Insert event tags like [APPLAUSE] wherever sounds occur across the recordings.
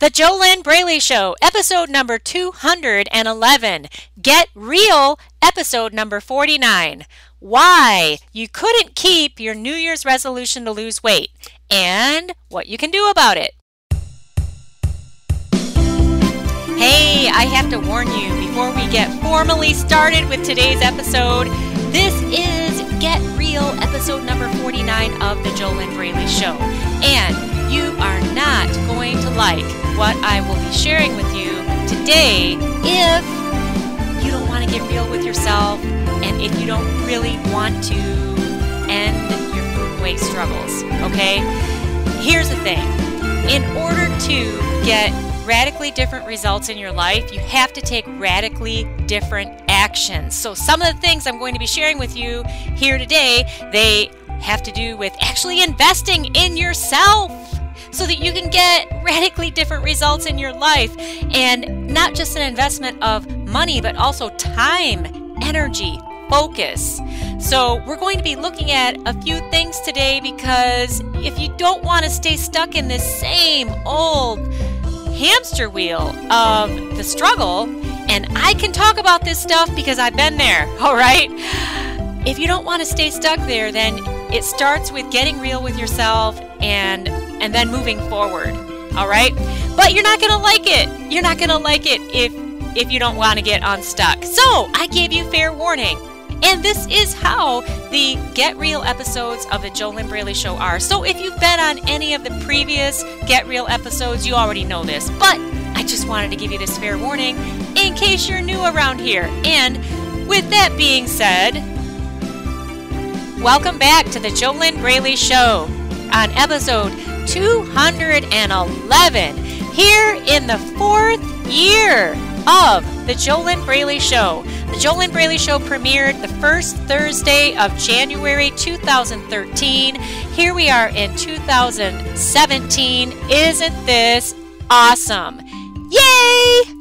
The JoLynn Braley Show, episode number 211. Get Real, episode number 49. Why you couldn't keep your New Year's resolution to lose weight and what you can do about it. Hey, I have to warn you before we get formally started with today's episode. This is Get Real, episode number 49 of The JoLynn Braley Show. And you are not going to like what I will be sharing with you today if you don't want to get real with yourself and if you don't really want to end your food weight struggles. Okay? Here's the thing in order to get radically different results in your life, you have to take radically different actions. So, some of the things I'm going to be sharing with you here today, they have to do with actually investing in yourself so that you can get radically different results in your life. And not just an investment of money, but also time, energy, focus. So, we're going to be looking at a few things today because if you don't want to stay stuck in this same old hamster wheel of the struggle, and I can talk about this stuff because I've been there, [LAUGHS] all right? If you don't want to stay stuck there, then it starts with getting real with yourself and and then moving forward. All right? But you're not going to like it. You're not going to like it if if you don't want to get unstuck. So, I gave you fair warning. And this is how the Get Real episodes of the JoLynn Braley Show are. So if you've been on any of the previous Get Real episodes, you already know this. But I just wanted to give you this fair warning in case you're new around here. And with that being said, welcome back to the JoLynn Braley Show on episode 211 here in the fourth year of the JoLynn Braley Show. The JoLynn Braley Show premiered the first Thursday of January 2013. Here we are in 2017. Isn't this awesome? Yay!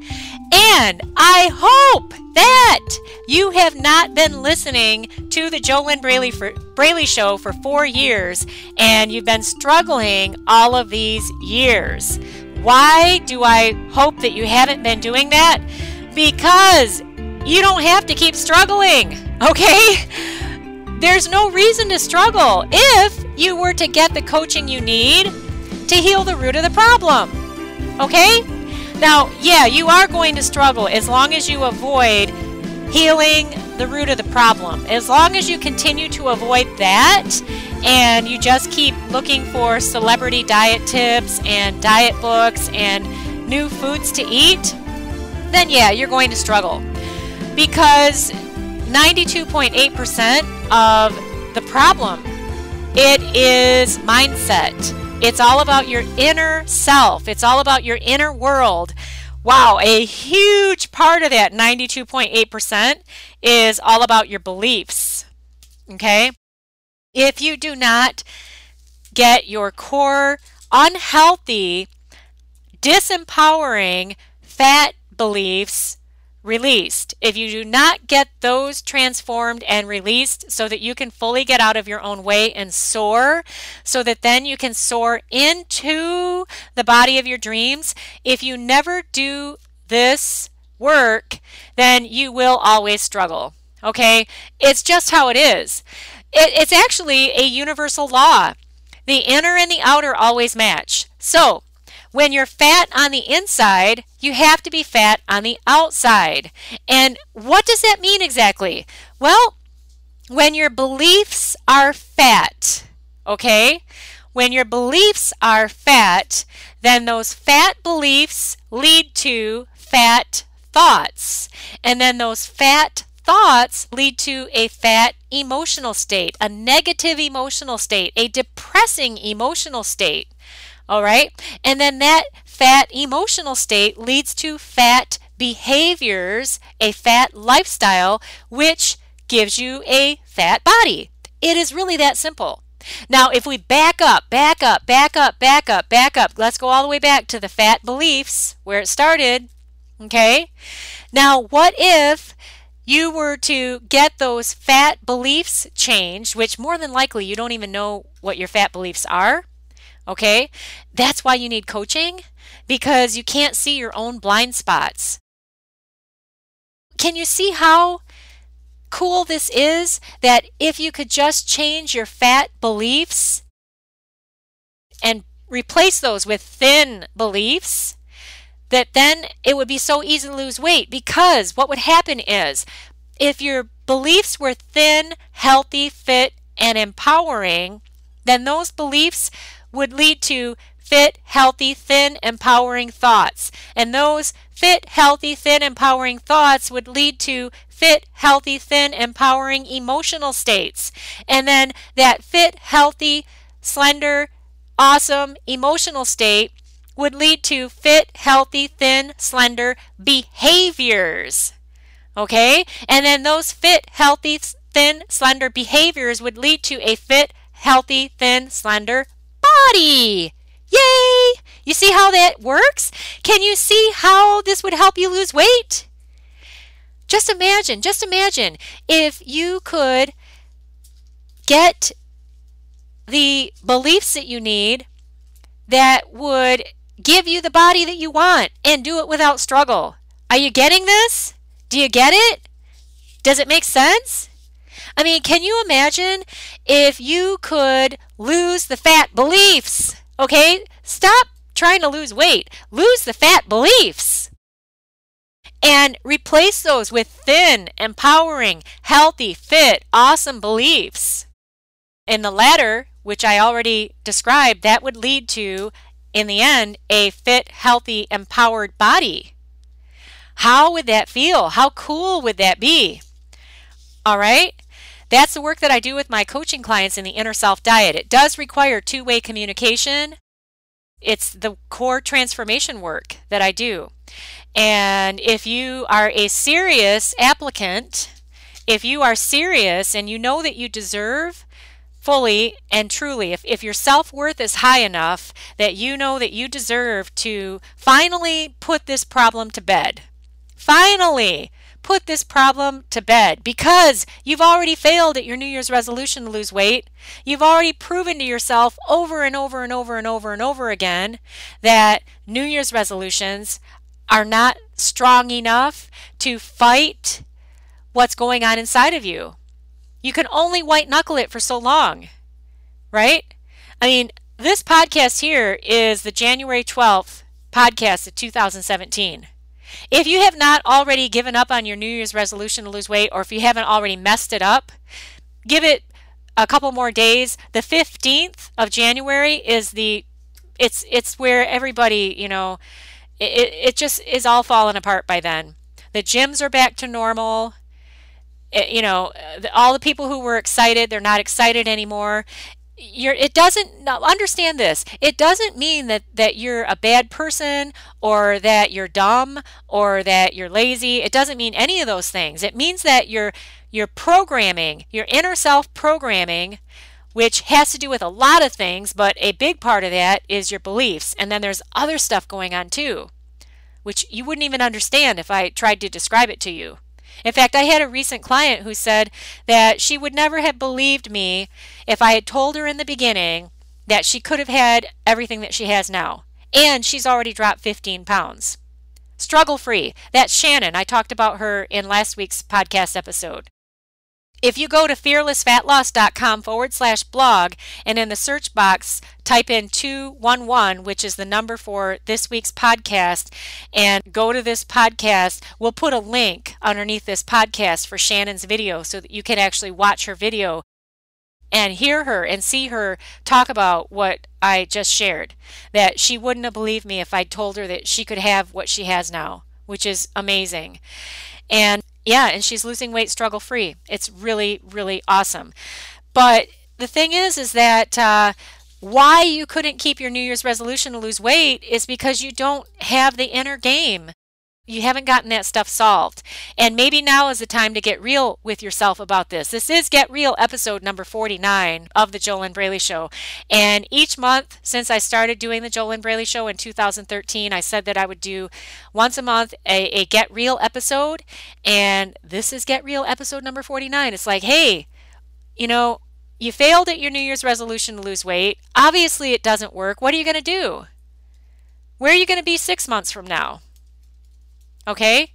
And I hope that you have not been listening to the JoLynn Braley, for, Braley Show for four years and you've been struggling all of these years. Why do I hope that you haven't been doing that? Because you don't have to keep struggling, [LAUGHS] okay? There's no reason to struggle if you were to get the coaching you need to heal the root of the problem, okay? Now, yeah, you are going to struggle as long as you avoid healing the root of the problem. As long as you continue to avoid that and you just keep looking for celebrity diet tips and diet books and new foods to eat, then yeah, you're going to struggle. Because 92.8% of the problem it is mindset. It's all about your inner self. It's all about your inner world. Wow, a huge part of that 92.8% is all about your beliefs. Okay? If you do not get your core unhealthy, disempowering fat beliefs released. If you do not get those transformed and released so that you can fully get out of your own way and soar, so that then you can soar into the body of your dreams, if you never do this work, then you will always struggle. Okay? It's just how it is. It, it's actually a universal law. The inner and the outer always match. So, when you're fat on the inside, you have to be fat on the outside. And what does that mean exactly? Well, when your beliefs are fat, okay? When your beliefs are fat, then those fat beliefs lead to fat thoughts. And then those fat thoughts lead to a fat emotional state, a negative emotional state, a depressing emotional state. All right. And then that fat emotional state leads to fat behaviors, a fat lifestyle, which gives you a fat body. It is really that simple. Now, if we back up, back up, back up, back up, back up, let's go all the way back to the fat beliefs where it started. Okay? Now, what if you were to get those fat beliefs changed, which more than likely you don't even know what your fat beliefs are? Okay? That's why you need coaching. Because you can't see your own blind spots. Can you see how cool this is? That if you could just change your fat beliefs and replace those with thin beliefs, that then it would be so easy to lose weight because what would happen is if your beliefs were thin, healthy, fit, and empowering, then those beliefs would lead to fit, healthy, thin, empowering thoughts. And those fit, healthy, thin, empowering thoughts would lead to fit, healthy, thin, empowering emotional states. And then that fit, healthy, slender, awesome emotional state would lead to fit, healthy, thin, slender behaviors. Okay? And then those fit, healthy, thin, slender behaviors would lead to a fit, healthy, thin, slender body. Yay! You see how that works? Can you see how this would help you lose weight? Just imagine, just imagine if you could get the beliefs that you need that would give you the body that you want and do it without struggle. Are you getting this? Do you get it? Does it make sense? I mean, can you imagine if you could lose the fat beliefs? Okay, stop trying to lose weight. Lose the fat beliefs. And replace those with thin, empowering, healthy, fit, awesome beliefs. In the latter, which I already described, that would lead to, in the end, a fit, healthy, empowered body. How would that feel? How cool would that be? All right? That's the work that I do with my coaching clients in the inner self diet. It does require two way communication. It's the core transformation work that I do. And if you are a serious applicant, if you are serious and you know that you deserve fully and truly, if, if your self worth is high enough that you know that you deserve to finally put this problem to bed, finally put this problem to bed because you've already failed at your New Year's resolution to lose weight. You've already proven to yourself over and over and over and over and over again that New Year's resolutions are not strong enough to fight what's going on inside of you. You can only white knuckle it for so long, right? I mean, this podcast here is the January 12th podcast of 2017. If you have not already given up on your New Year's resolution to lose weight, or if you haven't already messed it up, give it a couple more days. The 15th of January is the it's it's where everybody, you know, it, it just is all falling apart by then. The gyms are back to normal. It, you know, eh, all the people who were excited, they're not excited anymore you're it doesn't understand this. It doesn't mean that that you're a bad person or that you're dumb or that you're lazy. It doesn't mean any of those things. It means that you're you're programming your inner self programming which has to do with a lot of things but a big part of that is your beliefs. And then there's other stuff going on too which you wouldn't even understand if I tried to describe it to you in fact, I had a recent client who said that she would never have believed me if I had told her in the beginning that she could have had everything that she has now. And she's already dropped 15 pounds. Struggle free. That's Shannon. I talked about her in last week's podcast episode. If you go to fearlessfatloss.com forward slash blog and in the search box type in 211, which is the number for this week's podcast, and go to this podcast, we'll put a link underneath this podcast for Shannon's video so that you can actually watch her video and hear her and see her talk about what I just shared. That she wouldn't have believed me if I told her that she could have what she has now, which is amazing. And yeah, and she's losing weight struggle free. It's really, really awesome. But the thing is, is that uh, why you couldn't keep your New Year's resolution to lose weight is because you don't have the inner game you haven't gotten that stuff solved. And maybe now is the time to get real with yourself about this. This is Get Real episode number 49 of the JoLynn Braley Show. And each month since I started doing the JoLynn Braley Show in 2013, I said that I would do once a month a, a Get Real episode. And this is Get Real episode number 49. It's like, hey, you know, you failed at your New Year's resolution to lose weight. Obviously, it doesn't work. What are you going to do? Where are you going to be six months from now? Okay?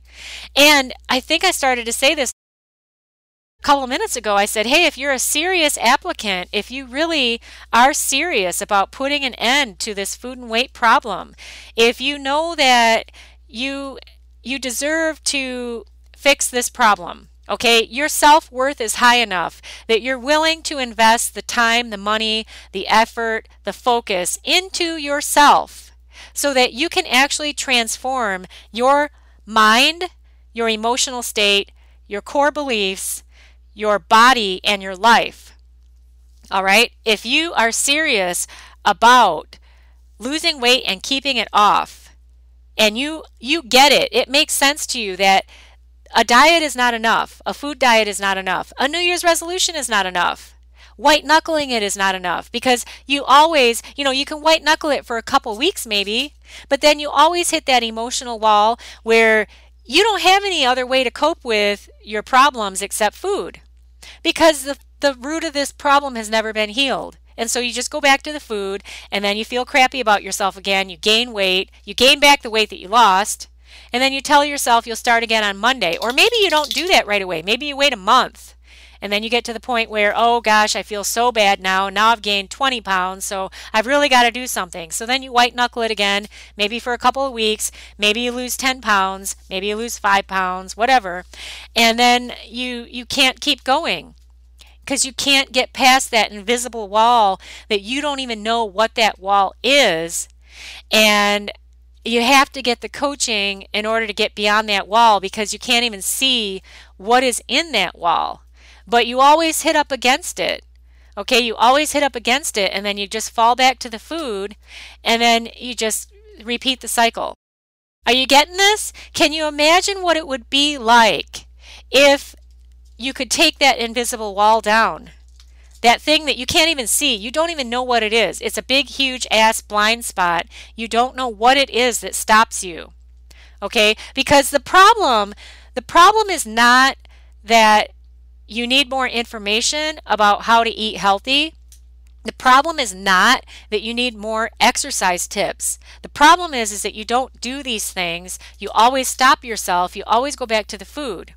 And I think I started to say this a couple minutes ago. I said, hey, if you're a serious applicant, if you really are serious about putting an end to this food and weight problem, if you know that you you deserve to fix this problem, Okay, your self worth is high enough that you're willing to invest the time, the money, the effort, the focus into yourself so that you can actually transform your mind, your emotional state, your core beliefs, your body, and your life. All right, if you are serious about losing weight and keeping it off, and you you get it, it makes sense to you that a diet is not enough. A food diet is not enough. A New Year's resolution is not enough. White knuckling it is not enough because you always, you know, you can white knuckle it for a couple weeks maybe, but then you always hit that emotional wall where you don't have any other way to cope with your problems except food because the, the root of this problem has never been healed. And so you just go back to the food and then you feel crappy about yourself again. You gain weight. You gain back the weight that you lost. And then you tell yourself you'll start again on Monday. Or maybe you don't do that right away. Maybe you wait a month. And then you get to the point where, oh gosh, I feel so bad now. Now I've gained 20 pounds, so I've really got to do something. So then you white knuckle it again, maybe for a couple of weeks. Maybe you lose 10 pounds, maybe you lose 5 pounds, whatever. And then you you can't keep going because you can't get past that invisible wall that you don't even know what that wall is. And you have to get the coaching in order to get beyond that wall because you can't even see what is in that wall. But you always hit up against it. Okay, you always hit up against it and then you just fall back to the food and then you just repeat the cycle. Are you getting this? Can you imagine what it would be like if you could take that invisible wall down? That thing that you can't even see, you don't even know what it is. It's a big, huge ass blind spot. You don't know what it is that stops you. Okay? Because the problem, the problem is not that you need more information about how to eat healthy. The problem is not that you need more exercise tips. The problem is is that you don't do these things. You always stop yourself. You always go back to the food.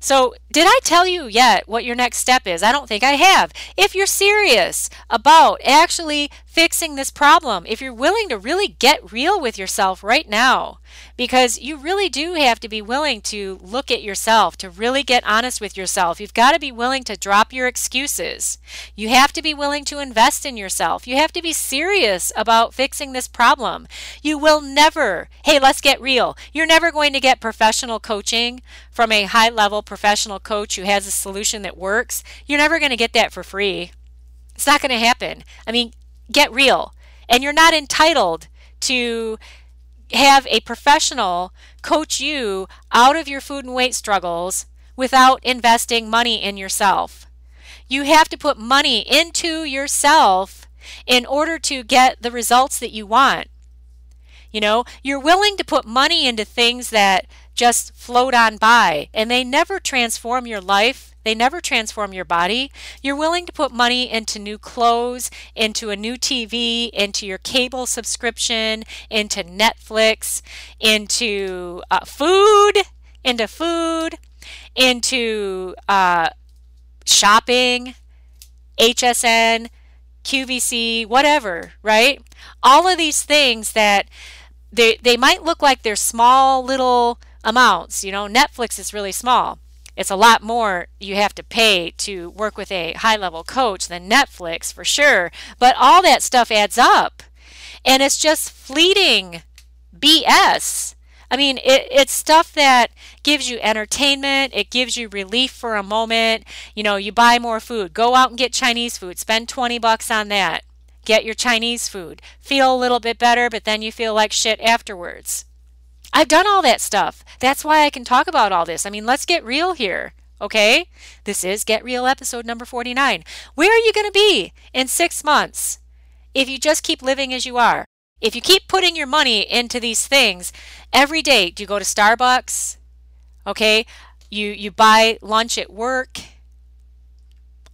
So, did I tell you yet what your next step is? I don't think I have. If you're serious about actually fixing this problem, if you're willing to really get real with yourself right now, because you really do have to be willing to look at yourself, to really get honest with yourself. You've got to be willing to drop your excuses. You have to be willing to invest in yourself. You have to be serious about fixing this problem. You will never, hey, let's get real. You're never going to get professional coaching from a high level professional coach who has a solution that works. You're never going to get that for free. It's not going to happen. I mean, get real. And you're not entitled to have a professional coach you out of your food and weight struggles without investing money in yourself. You have to put money into yourself in order to get the results that you want. You know, you're willing to put money into things that just float on by and they never transform your life they never transform your body. You're willing to put money into new clothes, into a new TV, into your cable subscription, into Netflix, into uh, food, into food, into uh, shopping, HSN, QVC, whatever, right? All of these things that they, they might look like they're small little amounts. You know, Netflix is really small it's a lot more you have to pay to work with a high level coach than Netflix for sure. But all that stuff adds up. And it's just fleeting BS. I mean, it, it's stuff that gives you entertainment. It gives you relief for a moment. You know, you buy more food. Go out and get Chinese food. Spend 20 bucks on that. Get your Chinese food. Feel a little bit better, but then you feel like shit afterwards. I've done all that stuff. That's why I can talk about all this. I mean, let's get real here. Okay? This is Get Real episode number 49. Where are you going to be in six months if you just keep living as you are? If you keep putting your money into these things every day, do you go to Starbucks? Okay? You, you buy lunch at work?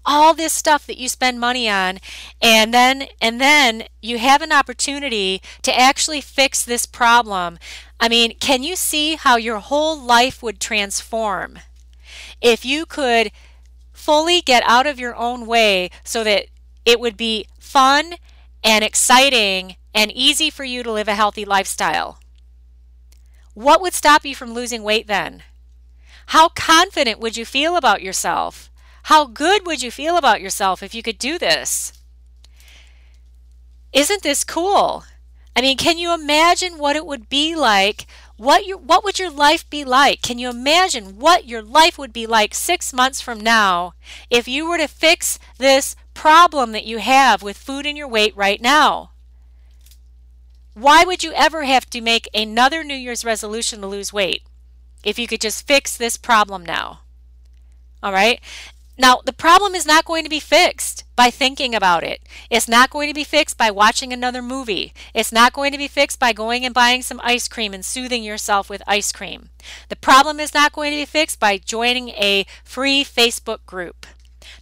All this stuff that you spend money on and then and then you have an opportunity to actually fix this problem. I mean can you see how your whole life would transform if you could fully get out of your own way so that it would be fun and exciting and easy for you to live a healthy lifestyle? What would stop you from losing weight then? How confident would you feel about yourself how good would you feel about yourself if you could do this? Isn't this cool? I mean, can you imagine what it would be like? What your what would your life be like? Can you imagine what your life would be like 6 months from now if you were to fix this problem that you have with food and your weight right now? Why would you ever have to make another New Year's resolution to lose weight if you could just fix this problem now? All right. Now, the problem is not going to be fixed by thinking about it. It's not going to be fixed by watching another movie. It's not going to be fixed by going and buying some ice cream and soothing yourself with ice cream. The problem is not going to be fixed by joining a free Facebook group.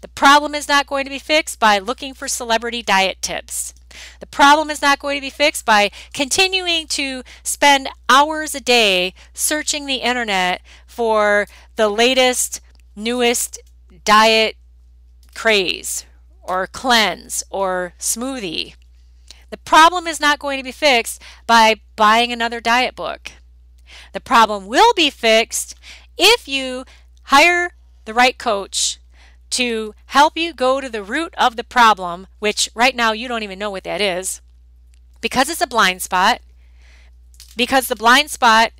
The problem is not going to be fixed by looking for celebrity diet tips. The problem is not going to be fixed by continuing to spend hours a day searching the internet for the latest, newest diet craze or cleanse or smoothie. The problem is not going to be fixed by buying another diet book. The problem will be fixed if you hire the right coach to help you go to the root of the problem, which right now you don't even know what that is, because it's a blind spot, because the blind spot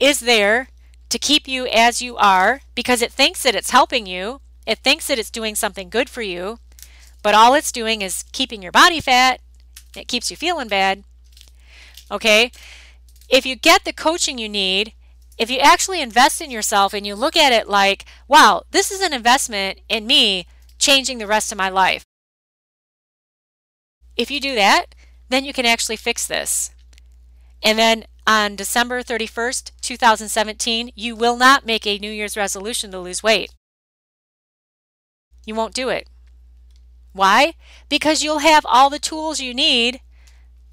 is there to keep you as you are, because it thinks that it's helping you, it thinks that it's doing something good for you, but all it's doing is keeping your body fat. It keeps you feeling bad. Okay? If you get the coaching you need, if you actually invest in yourself and you look at it like, wow, this is an investment in me changing the rest of my life. If you do that, then you can actually fix this. And then on December 31st, 2017, you will not make a New Year's resolution to lose weight you won't do it. Why? Because you'll have all the tools you need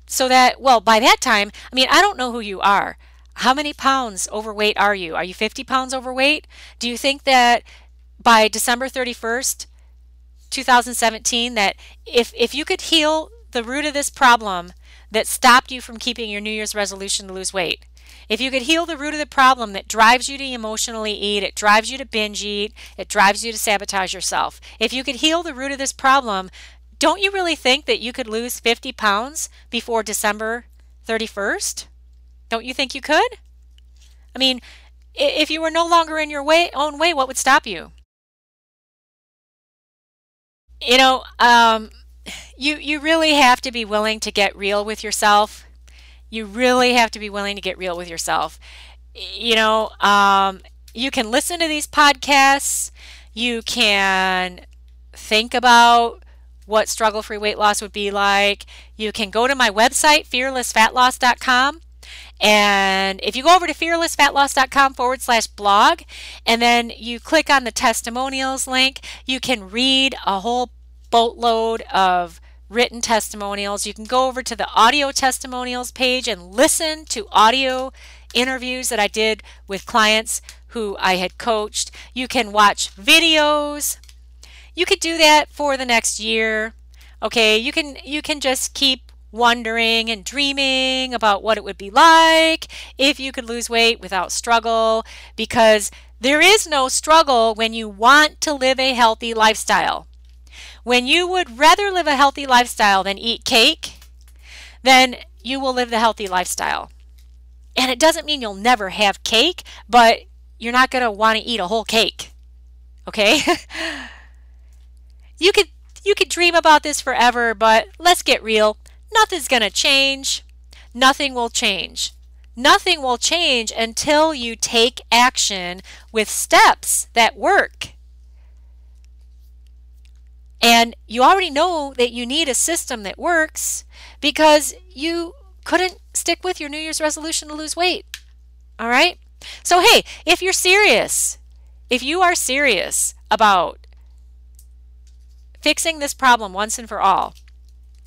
so that, well, by that time, I mean, I don't know who you are. How many pounds overweight are you? Are you 50 pounds overweight? Do you think that by December 31st, 2017, that if, if you could heal the root of this problem that stopped you from keeping your New Year's resolution to lose weight, if you could heal the root of the problem that drives you to emotionally eat, it drives you to binge eat, it drives you to sabotage yourself. If you could heal the root of this problem, don't you really think that you could lose 50 pounds before December 31st? Don't you think you could? I mean, if you were no longer in your way, own way, what would stop you? You know, um, you you really have to be willing to get real with yourself you really have to be willing to get real with yourself. You know, um, you can listen to these podcasts, you can think about what struggle free weight loss would be like. You can go to my website, fearlessfatloss.com. And if you go over to fearlessfatloss.com forward slash blog, and then you click on the testimonials link, you can read a whole boatload of written testimonials. You can go over to the audio testimonials page and listen to audio interviews that I did with clients who I had coached. You can watch videos. You could do that for the next year. Okay, you can you can just keep wondering and dreaming about what it would be like if you could lose weight without struggle because there is no struggle when you want to live a healthy lifestyle when you would rather live a healthy lifestyle than eat cake, then you will live the healthy lifestyle. And it doesn't mean you'll never have cake, but you're not going to want to eat a whole cake. Okay? [LAUGHS] you could you could dream about this forever, but let's get real. Nothing's going to change. Nothing will change. Nothing will change until you take action with steps that work. And you already know that you need a system that works because you couldn't stick with your New Year's resolution to lose weight. All right? So, hey, if you're serious, if you are serious about fixing this problem once and for all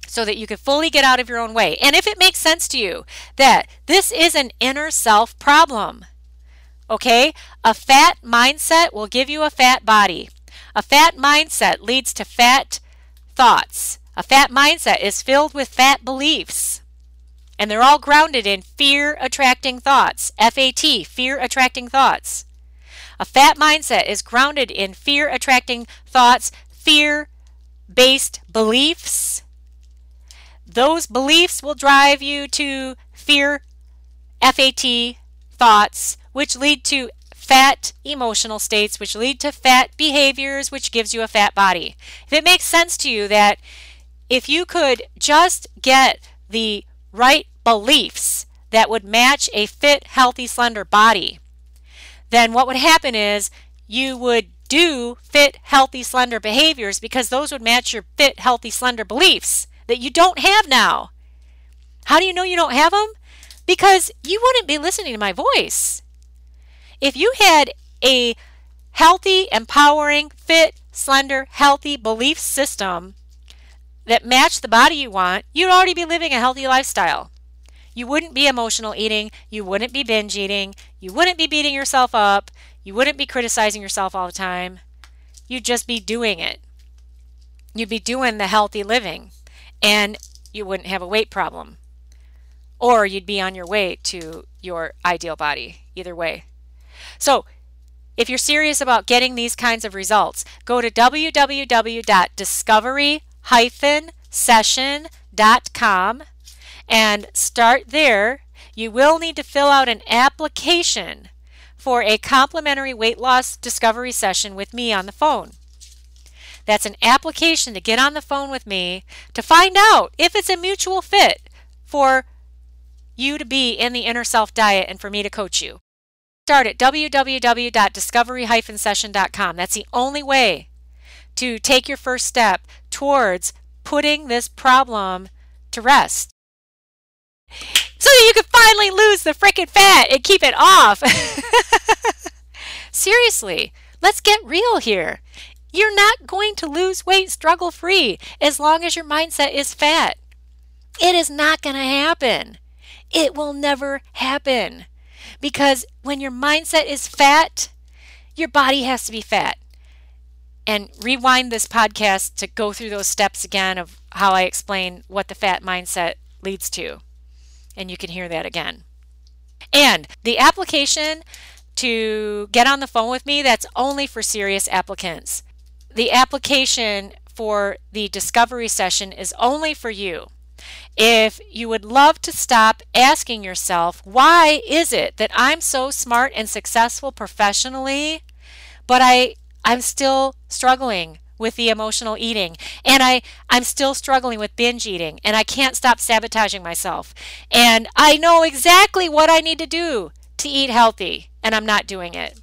so that you can fully get out of your own way. And if it makes sense to you that this is an inner self problem, okay, a fat mindset will give you a fat body. A fat mindset leads to fat thoughts. A fat mindset is filled with fat beliefs. And they're all grounded in fear attracting thoughts. FAT, fear attracting thoughts. A fat mindset is grounded in fear attracting thoughts, fear based beliefs. Those beliefs will drive you to fear, FAT thoughts, which lead to fat emotional states, which lead to fat behaviors, which gives you a fat body. If it makes sense to you that if you could just get the right beliefs that would match a fit, healthy, slender body, then what would happen is you would do fit, healthy, slender behaviors because those would match your fit, healthy, slender beliefs that you don't have now. How do you know you don't have them? Because you wouldn't be listening to my voice. If you had a healthy, empowering, fit, slender, healthy belief system that matched the body you want, you'd already be living a healthy lifestyle. You wouldn't be emotional eating, you wouldn't be binge eating, you wouldn't be beating yourself up, you wouldn't be criticizing yourself all the time. You'd just be doing it. You'd be doing the healthy living, and you wouldn't have a weight problem. Or you'd be on your way to your ideal body, either way. So, if you're serious about getting these kinds of results, go to www.discovery-session.com and start there. You will need to fill out an application for a complimentary weight loss discovery session with me on the phone. That's an application to get on the phone with me to find out if it's a mutual fit for you to be in the inner self diet and for me to coach you start at www.discovery-session.com. That's the only way to take your first step towards putting this problem to rest. So that you can finally lose the freaking fat and keep it off. [LAUGHS] Seriously, let's get real here. You're not going to lose weight struggle free as long as your mindset is fat. It is not going to happen. It will never happen. Because when your mindset is fat, your body has to be fat. And rewind this podcast to go through those steps again of how I explain what the fat mindset leads to. And you can hear that again. And the application to get on the phone with me, that's only for serious applicants. The application for the discovery session is only for you if you would love to stop asking yourself, why is it that I'm so smart and successful professionally, but I I'm still struggling with the emotional eating and I I'm still struggling with binge eating and I can't stop sabotaging myself. And I know exactly what I need to do to eat healthy and I'm not doing it.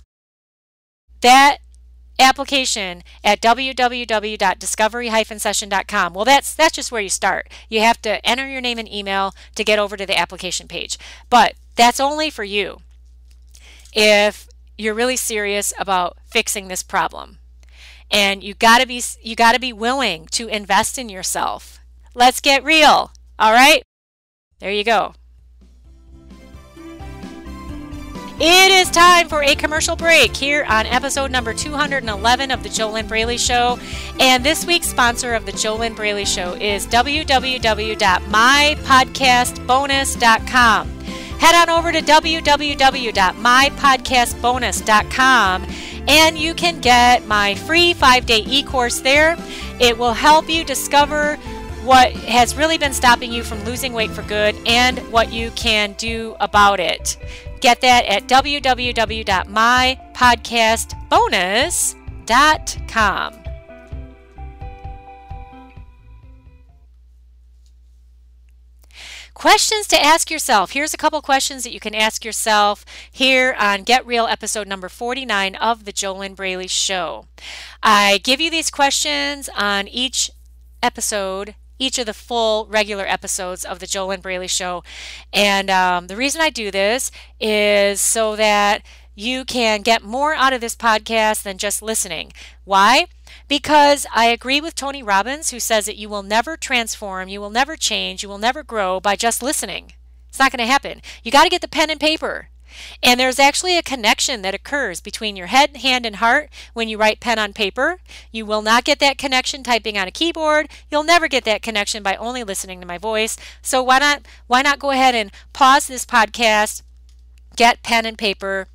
That application at www.discovery-session.com. Well, that's that's just where you start. You have to enter your name and email to get over to the application page. But that's only for you if you're really serious about fixing this problem. And you got to be you got to be willing to invest in yourself. Let's get real. All right? There you go. It is time for a commercial break here on episode number 211 of The JoLynn Braley Show. And this week's sponsor of The JoLynn Braley Show is www.mypodcastbonus.com. Head on over to www.mypodcastbonus.com and you can get my free five day e course there. It will help you discover what has really been stopping you from losing weight for good and what you can do about it. Get that at www.mypodcastbonus.com. Questions to ask yourself. Here's a couple questions that you can ask yourself here on Get Real episode number 49 of The JoLynn Braley Show. I give you these questions on each episode each of the full regular episodes of the JoLynn Braley Show. And um, the reason I do this is so that you can get more out of this podcast than just listening. Why? Because I agree with Tony Robbins, who says that you will never transform, you will never change, you will never grow by just listening. It's not going to happen. You got to get the pen and paper. And there's actually a connection that occurs between your head, hand, and heart when you write pen on paper. You will not get that connection typing on a keyboard. You'll never get that connection by only listening to my voice. So why not why not go ahead and pause this podcast, get pen and paper,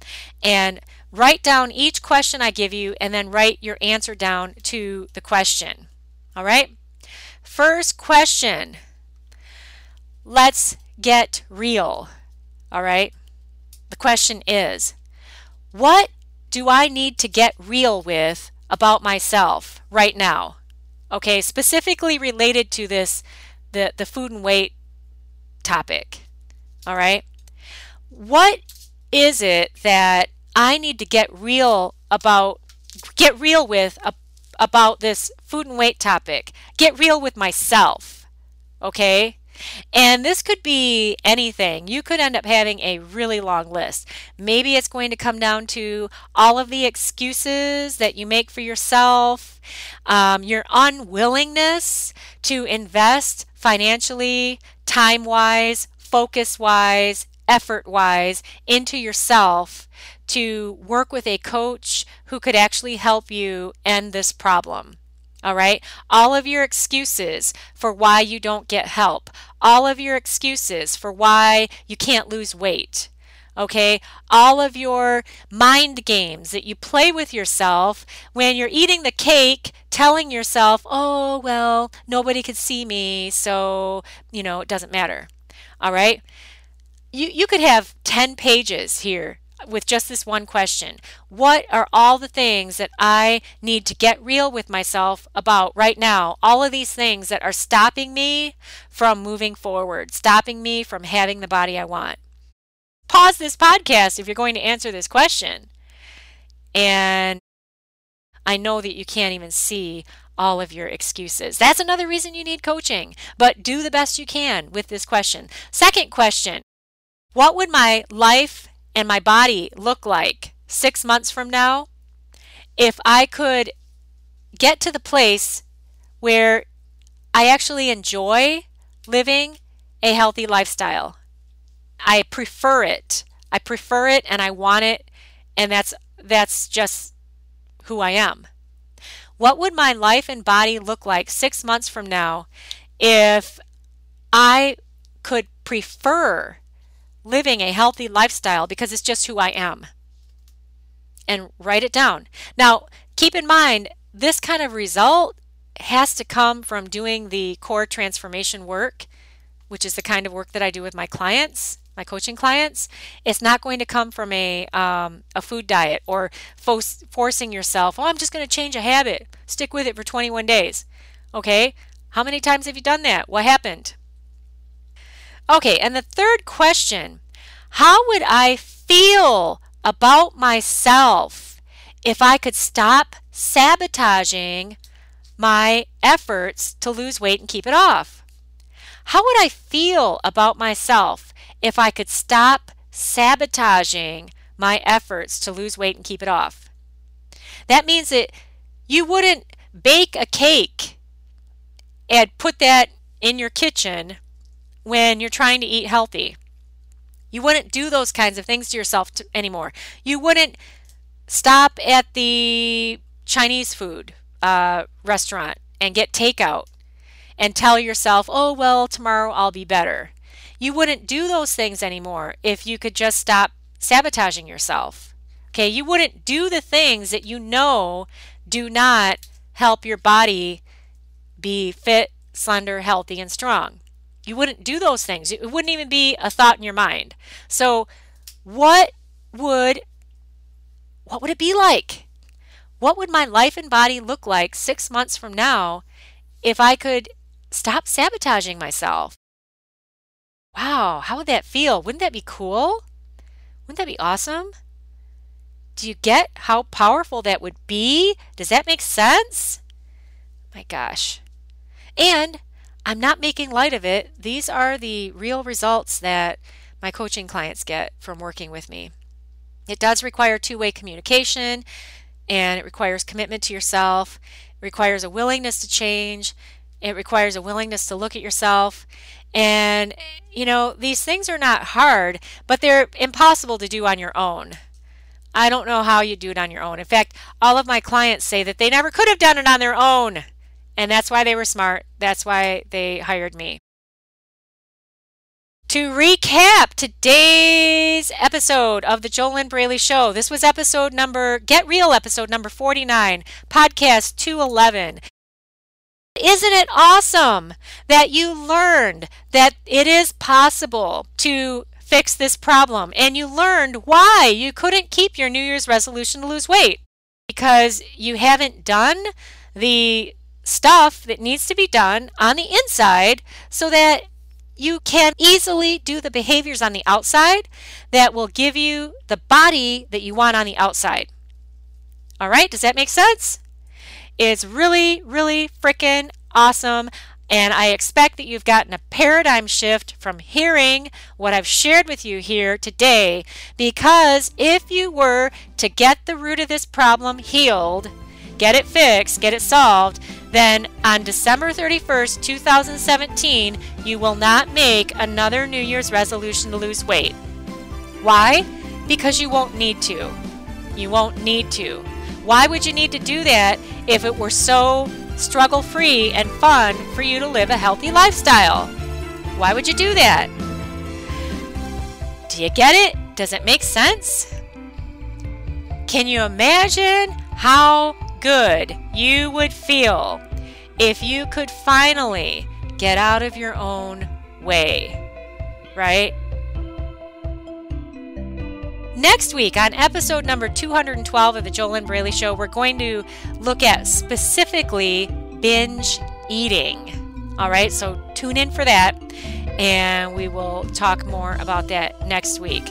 and write down each question I give you and then write your answer down to the question. All right? First question. Let's get real. All right? The question is what do I need to get real with about myself right now? Okay, specifically related to this the the food and weight topic. All right? What is it that I need to get real about get real with about this food and weight topic? Get real with myself. Okay? And this could be anything. You could end up having a really long list. Maybe it's going to come down to all of the excuses that you make for yourself, um, your unwillingness to invest financially, time wise, focus wise, effort wise into yourself to work with a coach who could actually help you end this problem. All right. All of your excuses for why you don't get help. All of your excuses for why you can't lose weight. Okay. All of your mind games that you play with yourself when you're eating the cake, telling yourself, oh, well, nobody could see me. So, you know, it doesn't matter. All right. You, you could have 10 pages here with just this one question What are all the things that I need to get real with myself about right now? All of these things that are stopping me from moving forward, stopping me from having the body I want. Pause this podcast if you're going to answer this question. And I know that you can't even see all of your excuses. That's another reason you need coaching, but do the best you can with this question. Second question What would my life and my body look like six months from now if I could get to the place where I actually enjoy living a healthy lifestyle. I prefer it. I prefer it and I want it and that's that's just who I am. What would my life and body look like 6 months from now if I could prefer living a healthy lifestyle because it's just who I am. And write it down. Now, keep in mind, this kind of result has to come from doing the core transformation work, which is the kind of work that I do with my clients, my coaching clients. It's not going to come from a, um, a food diet or fo- forcing yourself, oh, I'm just going to change a habit, stick with it for 21 days. Okay, how many times have you done that? What happened? Okay, and the third question How would I feel about myself if I could stop sabotaging my efforts to lose weight and keep it off? How would I feel about myself if I could stop sabotaging my efforts to lose weight and keep it off? That means that you wouldn't bake a cake and put that in your kitchen when you're trying to eat healthy. You wouldn't do those kinds of things to yourself to, anymore. You wouldn't stop at the Chinese food uh, restaurant and get takeout and tell yourself, oh, well, tomorrow I'll be better. You wouldn't do those things anymore if you could just stop sabotaging yourself. Okay, you wouldn't do the things that you know do not help your body be fit, slender, healthy, and strong. You wouldn't do those things. It wouldn't even be a thought in your mind. So, what would what would it be like? What would my life and body look like 6 months from now if I could stop sabotaging myself? Wow, how would that feel? Wouldn't that be cool? Wouldn't that be awesome? Do you get how powerful that would be? Does that make sense? My gosh. And I'm not making light of it. These are the real results that my coaching clients get from working with me. It does require two way communication and it requires commitment to yourself. it requires a willingness to change. It requires a willingness to look at yourself. And, you know, these things are not hard, but they're impossible to do on your own. I don't know how you do it on your own. In fact, all of my clients say that they never could have done it on their own. And that's why they were smart. That's why they hired me. To recap today's episode of the JoLynn Braley Show, this was episode number, Get Real episode number 49, podcast 211. Isn't it awesome that you learned that it is possible to fix this problem and you learned why you couldn't keep your New Year's resolution to lose weight? Because you haven't done the stuff that needs to be done on the inside so that you can easily do the behaviors on the outside that will give you the body that you want on the outside. All right, does that make sense? It's really, really freaking awesome. And I expect that you've gotten a paradigm shift from hearing what I've shared with you here today. Because if you were to get the root of this problem healed, get it fixed, get it solved, then on December 31st, 2017, you will not make another New Year's resolution to lose weight. Why? Because you won't need to. You won't need to. Why would you need to do that if it were so struggle free and fun for you to live a healthy lifestyle? Why would you do that? Do you get it? Does it make sense? Can you imagine how good you would feel if you could finally get out of your own way, right? Next week, on episode number 212 of the JoLynn Braley Show, we're going to look at specifically binge eating. All right, so tune in for that, and we will talk more about that next week.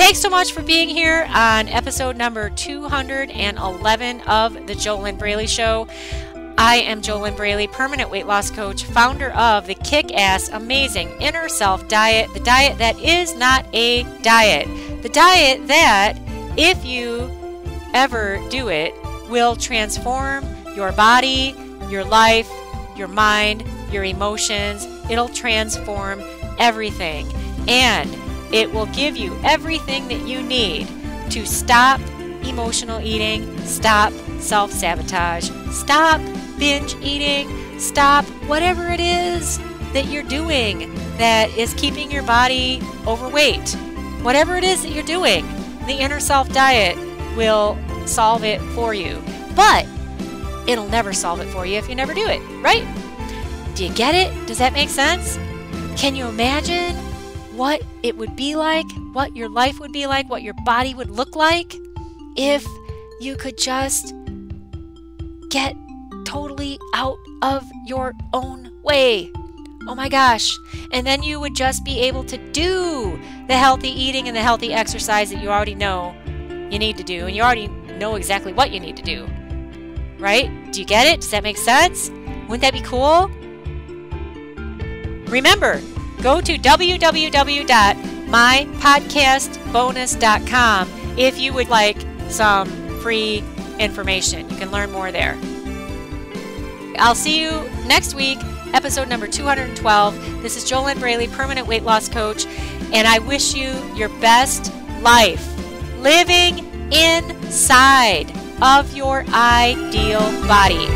Thanks so much for being here on episode number 211 of the JoLynn Braley Show. I am JoLynn Braley, permanent weight loss coach, founder of the kick ass, amazing inner self diet, the diet that is not a diet. The diet that, if you ever do it, will transform your body, your life, your mind, your emotions. It'll transform everything. And it will give you everything that you need to stop emotional eating, stop self sabotage, stop binge eating, stop whatever it is that you're doing that is keeping your body overweight. Whatever it is that you're doing, the inner self diet will solve it for you. But it'll never solve it for you if you never do it, right? Do you get it? Does that make sense? Can you imagine what it would be like, what your life would be like, what your body would look like if you could just get totally out of your own way. Oh my gosh. And then you would just be able to do the healthy eating and the healthy exercise that you already know you need to do. And you already know exactly what you need to do. Right? Do you get it? Does that make sense? Wouldn't that be cool? Remember, go to www.mypodcastbonus.com if you would like some free information. You can learn more there. I'll see you next week, episode number 212. This is JoLynn Braley, permanent weight loss coach, and I wish you your best life living inside of your ideal body.